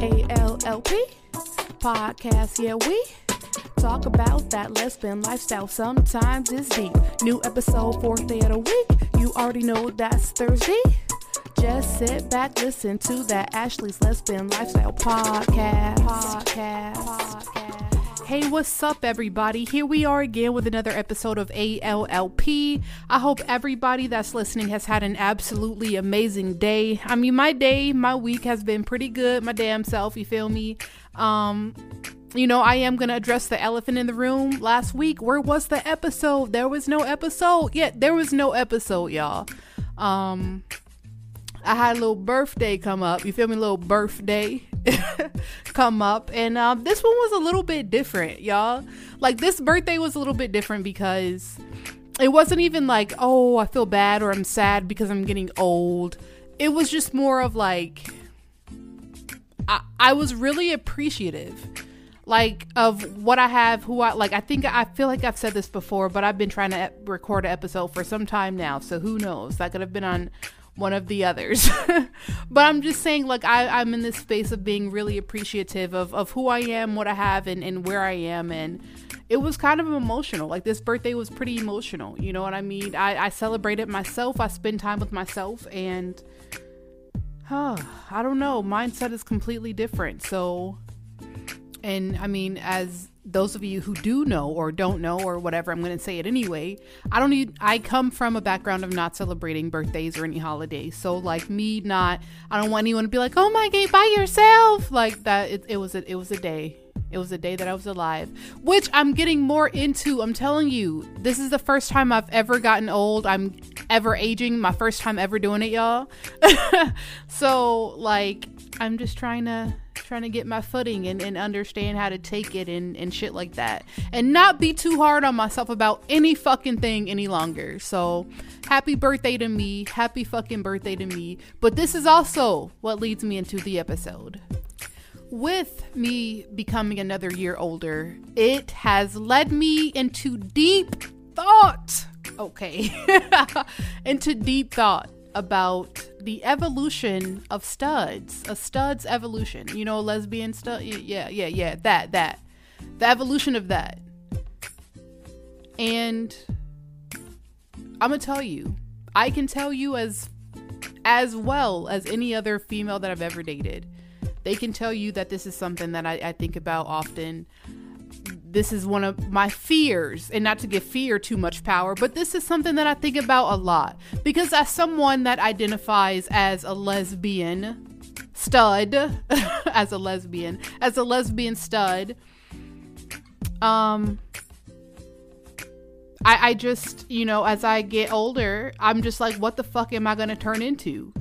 ALLP podcast, yeah, we talk about that lesbian lifestyle. Sometimes it's deep. New episode, fourth day of the week. You already know that's Thursday. Just sit back, listen to that Ashley's Lesbian Lifestyle podcast. Podcast. podcast. Hey, what's up, everybody? Here we are again with another episode of ALLP. I hope everybody that's listening has had an absolutely amazing day. I mean, my day, my week has been pretty good, my damn self, you feel me? Um, you know, I am going to address the elephant in the room. Last week, where was the episode? There was no episode. Yeah, there was no episode, y'all. Um, I had a little birthday come up. You feel me? A little birthday come up. And um, this one was a little bit different, y'all. Like, this birthday was a little bit different because it wasn't even like, oh, I feel bad or I'm sad because I'm getting old. It was just more of like, I, I was really appreciative like of what I have, who I like. I think I feel like I've said this before, but I've been trying to record an episode for some time now, so who knows? That could have been on one of the others. but I'm just saying, like, I, I'm in this space of being really appreciative of, of who I am, what I have, and, and where I am. And it was kind of emotional. Like, this birthday was pretty emotional. You know what I mean? I, I celebrated myself, I spend time with myself, and huh, I don't know. Mindset is completely different. So, and I mean, as those of you who do know or don't know or whatever, I'm going to say it anyway. I don't need, I come from a background of not celebrating birthdays or any holidays. So, like, me not, I don't want anyone to be like, oh my god, by yourself. Like, that, it, it was a, it was a day. It was a day that I was alive, which I'm getting more into. I'm telling you, this is the first time I've ever gotten old. I'm ever aging. My first time ever doing it, y'all. so, like, I'm just trying to trying to get my footing and, and understand how to take it and, and shit like that. And not be too hard on myself about any fucking thing any longer. So happy birthday to me. Happy fucking birthday to me. But this is also what leads me into the episode. With me becoming another year older, it has led me into deep thought. Okay. into deep thought about the evolution of studs, a stud's evolution. You know, lesbian stud. Yeah, yeah, yeah. That, that, the evolution of that. And I'm gonna tell you, I can tell you as as well as any other female that I've ever dated. They can tell you that this is something that I, I think about often this is one of my fears and not to give fear too much power but this is something that i think about a lot. Because as someone that identifies as a lesbian stud as a lesbian as a lesbian stud um I, I just you know as i get older i'm just like what the fuck am i gonna turn into?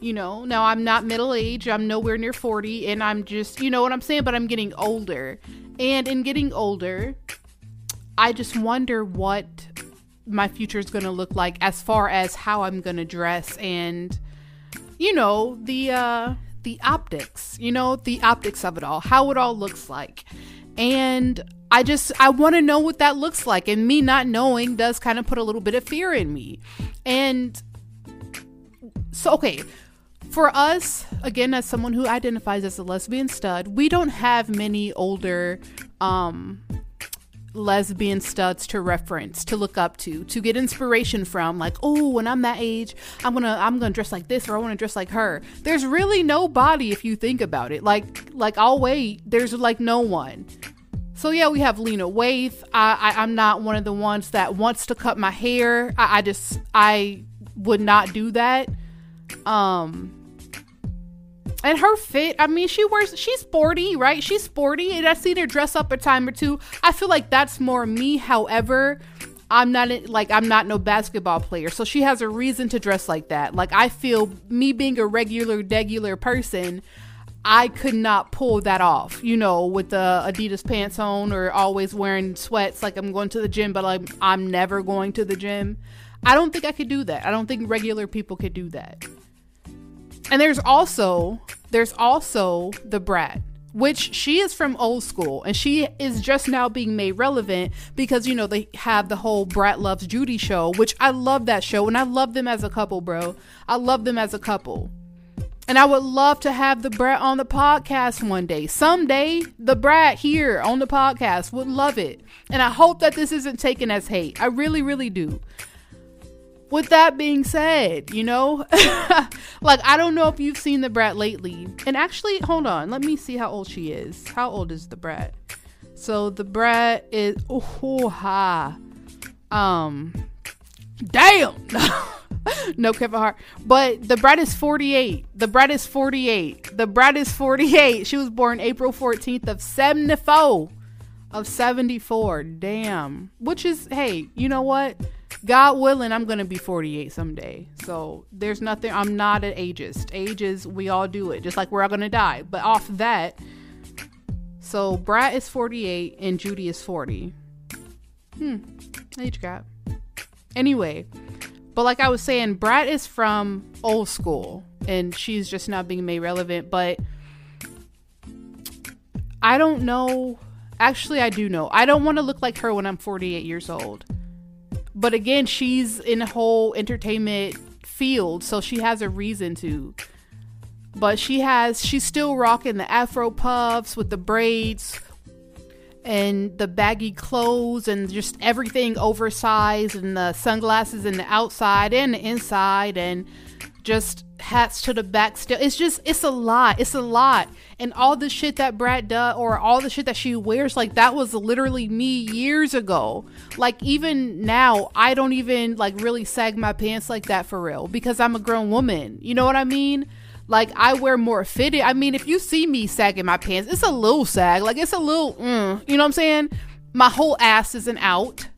You know now i'm not middle age i'm nowhere near 40 and i'm just you know what i'm saying? But i'm getting older and in getting older, I just wonder what my future is going to look like as far as how I'm going to dress and you know, the uh the optics, you know, the optics of it all, how it all looks like. And I just I want to know what that looks like and me not knowing does kind of put a little bit of fear in me. And so okay, for us, again, as someone who identifies as a lesbian stud, we don't have many older um, lesbian studs to reference, to look up to, to get inspiration from. Like, oh, when I'm that age, I'm gonna I'm gonna dress like this, or I want to dress like her. There's really nobody if you think about it. Like, like I'll wait. There's like no one. So yeah, we have Lena Waithe. I, I am not one of the ones that wants to cut my hair. I, I just I would not do that. Um and her fit i mean she wears she's sporty right? She's sporty and i've seen her dress up a time or two. I feel like that's more me. However i'm not like i'm not no basketball player so she has a reason to dress like that. Like i feel me being a regular regular person i could not pull that off you know with the adidas pants on or always wearing sweats like i'm going to the gym but like i'm never going to the gym. I don't think i could do that. I don't think regular people could do that and there's also there's also the brat which she is from old school and she is just now being made relevant because you know they have the whole brat loves judy show which i love that show and i love them as a couple bro i love them as a couple And I would love to have the brat on the podcast one day. Someday, the brat here on the podcast would love it. And I hope that this isn't taken as hate. I really, really do. With that being said, you know, like I don't know if you've seen the brat lately. And actually, hold on, let me see how old she is. How old is the brat? So the brat is oh ha. Um damn. no Kevin Hart. But the brat is 48. The brat is 48. The brat is 48. She was born April 14th of 74. Of 74. Damn. Which is, hey, you know what? God willing, I'm going to be 48 someday. So there's nothing, I'm not an ageist. Ages, we all do it, just like we're all going to die. But off that, so Brat is 48 and Judy is 40. Hmm, age gap. Anyway, but like I was saying, Brat is from old school and she's just not being made relevant. But I don't know. Actually, I do know. I don't want to look like her when I'm 48 years old. But again, she's in a whole entertainment field, so she has a reason to. But she has, she's still rocking the afro puffs with the braids and the baggy clothes and just everything oversized and the sunglasses in the outside and the inside and just hats to the back still it's just it's a lot it's a lot and all the shit that Brat does or all the shit that she wears like that was literally me years ago like even now I don't even like really sag my pants like that for real because I'm a grown woman you know what I mean like I wear more fitted. I mean, if you see me sagging my pants, it's a little sag. Like it's a little, mm, you know what I'm saying? My whole ass isn't out.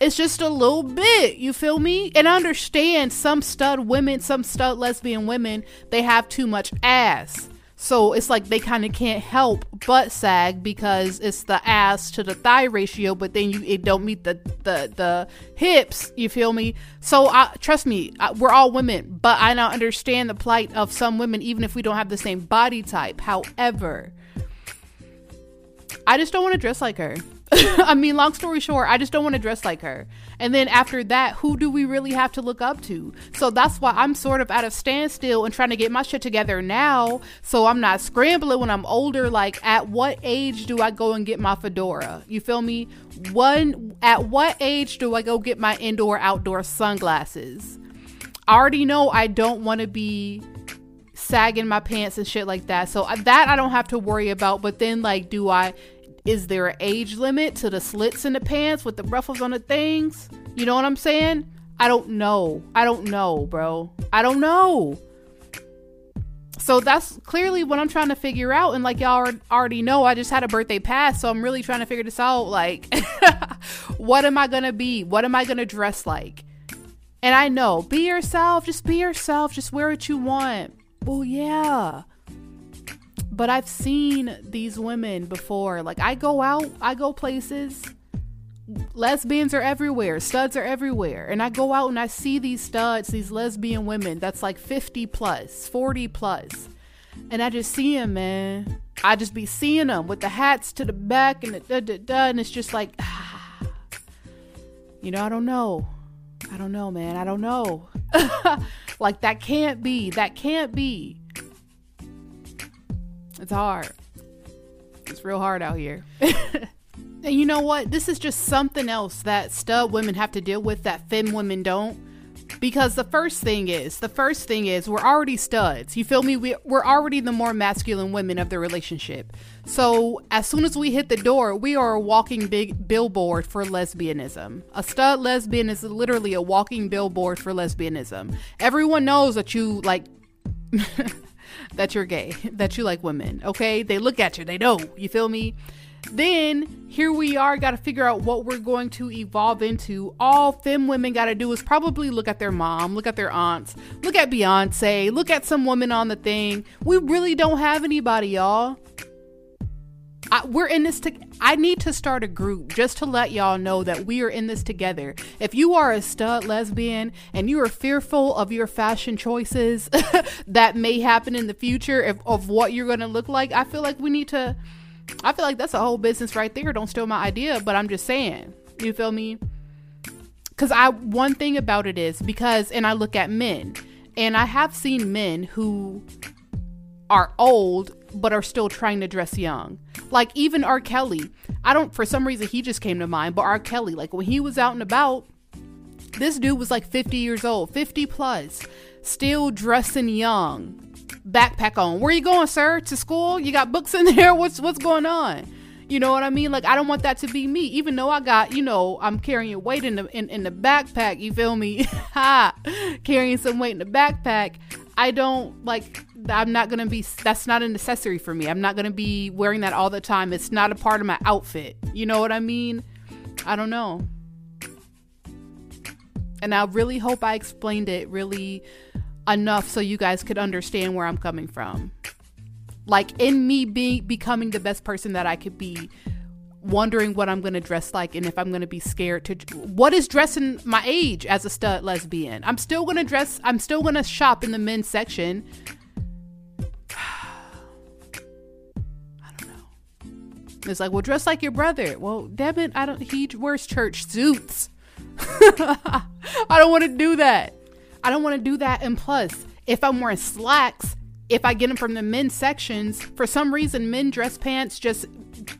It's just a little bit. You feel me? And I understand some stud women, some stud lesbian women, they have too much ass. So it's like they kind of can't help but sag because it's the ass to the thigh ratio, but then you it don't meet the the the hips. You feel me? So I, trust me, I, we're all women, but I now understand the plight of some women, even if we don't have the same body type. However, I just don't want to dress like her. I mean, long story short, I just don't want to dress like her. And then after that, who do we really have to look up to? So that's why I'm sort of at a standstill and trying to get my shit together now so I'm not scrambling when I'm older. Like, at what age do I go and get my fedora? You feel me? One, at what age do I go get my indoor outdoor sunglasses? I already know I don't want to be sagging my pants and shit like that. So uh, that I don't have to worry about. But then, like, do I is there an age limit to the slits in the pants with the ruffles on the things? You know what I'm saying? I don't know. I don't know, bro. I don't know. So that's clearly what I'm trying to figure out. And like y'all already know, I just had a birthday pass. So I'm really trying to figure this out. Like, what am I going to be? What am I going to dress like? And I know, be yourself. Just be yourself. Just wear what you want. Well, yeah. But I've seen these women before. Like I go out, I go places. Lesbians are everywhere, studs are everywhere. And I go out and I see these studs, these lesbian women that's like 50 plus, 40 plus. And I just see them, man. I just be seeing them with the hats to the back and the da da da. And it's just like, ah. you know, I don't know. I don't know, man. I don't know. like, that can't be. That can't be. It's hard. It's real hard out here. and you know what? This is just something else that stud women have to deal with that femme women don't. Because the first thing is, the first thing is, we're already studs. You feel me? We, we're already the more masculine women of the relationship. So as soon as we hit the door, we are a walking big billboard for lesbianism. A stud lesbian is literally a walking billboard for lesbianism. Everyone knows that you like that you're gay, that you like women, okay? They look at you, they know, you feel me? Then here we are, got to figure out what we're going to evolve into. All femme women got to do is probably look at their mom, look at their aunts, look at Beyonce, look at some woman on the thing. We really don't have anybody, y'all. I, we're in this to I need to start a group just to let y'all know that we are in this together. If you are a stud lesbian and you are fearful of your fashion choices that may happen in the future of, of what you're going to look like, I feel like we need to I feel like that's a whole business right there. Don't steal my idea, but I'm just saying. You feel me? Cuz I one thing about it is because and I look at men And I have seen men who are old but are still trying to dress young. Like even R. Kelly. I don't for some reason he just came to mind, but R. Kelly, like when he was out and about, this dude was like 50 years old, 50 plus, still dressing young. Backpack on. Where you going, sir? To school? You got books in there? What's what's going on? You know what I mean? Like I don't want that to be me. Even though I got, you know, I'm carrying weight in the in, in the backpack, you feel me? carrying some weight in the backpack. I don't like I'm not gonna be that's not a necessary for me. I'm not gonna be wearing that all the time. It's not a part of my outfit. You know what I mean? I don't know. And I really hope I explained it really enough so you guys could understand where I'm coming from. Like in me being becoming the best person that I could be, wondering what I'm going to dress like and if I'm going to be scared to what is dressing my age as a stud lesbian. I'm still going to dress I'm still going to shop in the men's section. I don't know. It's like, well, dress like your brother. Well, it, I don't. He wears church suits. I don't want to do that. I don't want to do that. And plus, if I'm wearing slacks, if I get them from the men's sections, for some reason, men dress pants just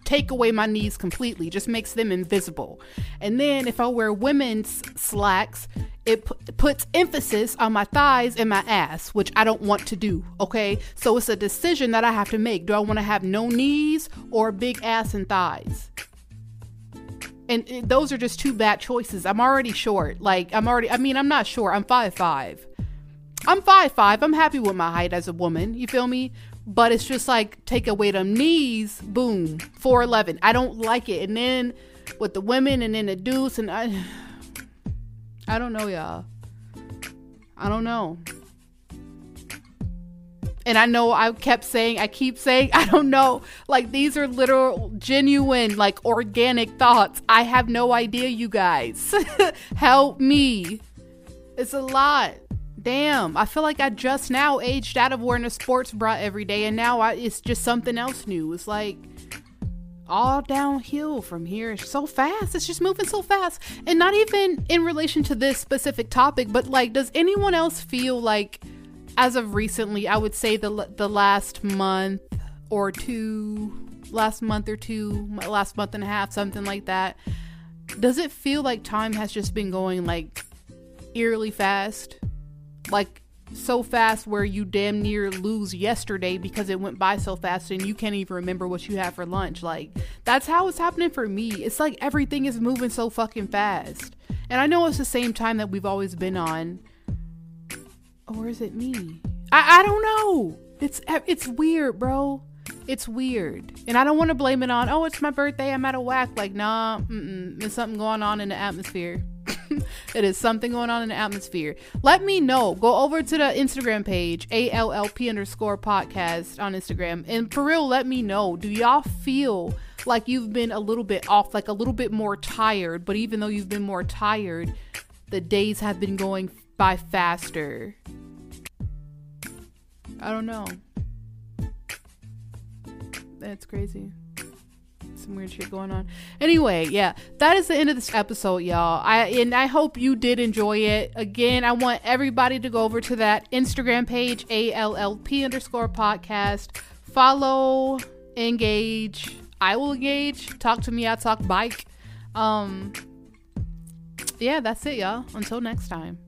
take away my knees completely, just makes them invisible. And then if I wear women's slacks, it p- puts emphasis on my thighs and my ass, which I don't want to do. Okay. So it's a decision that I have to make. Do I want to have no knees or big ass and thighs? And it, those are just two bad choices. I'm already short. Like, I'm already, I mean, I'm not short. I'm five five. I'm five five. I'm happy with my height as a woman. You feel me? But it's just like take away them knees, boom, four eleven. I don't like it. And then with the women and then the dudes and I I don't know y'all. I don't know. And I know I kept saying, I keep saying, I don't know. Like these are literal, genuine, like organic thoughts. I have no idea, you guys. Help me. It's a lot. Damn, I feel like I just now aged out of wearing a sports bra every day, and now I, it's just something else new. It's like all downhill from here. It's so fast. It's just moving so fast. And not even in relation to this specific topic, but like, does anyone else feel like, as of recently, I would say the the last month or two, last month or two, last month and a half, something like that. Does it feel like time has just been going like eerily fast? Like so fast where you damn near lose yesterday because it went by so fast and you can't even remember what you had for lunch. Like, that's how it's happening for me. It's like everything is moving so fucking fast. And I know it's the same time that we've always been on. Or is it me? I, I don't know. It's it's weird, bro. It's weird. And I don't want to blame it on, oh, it's my birthday, I'm out of whack. Like, nah, mm-mm, there's something going on in the atmosphere. It is something going on in the atmosphere. Let me know. Go over to the Instagram page, ALLP underscore podcast on Instagram. And for real, let me know. Do y'all feel like you've been a little bit off, like a little bit more tired? But even though you've been more tired, the days have been going by faster. I don't know. That's crazy some weird shit going on. Anyway, yeah, that is the end of this episode, y'all. I and I hope you did enjoy it. Again, I want everybody to go over to that Instagram page, ALLP underscore podcast. Follow, engage. I will engage. Talk to me. I talk bike. Um, yeah, that's it, y'all. Until next time.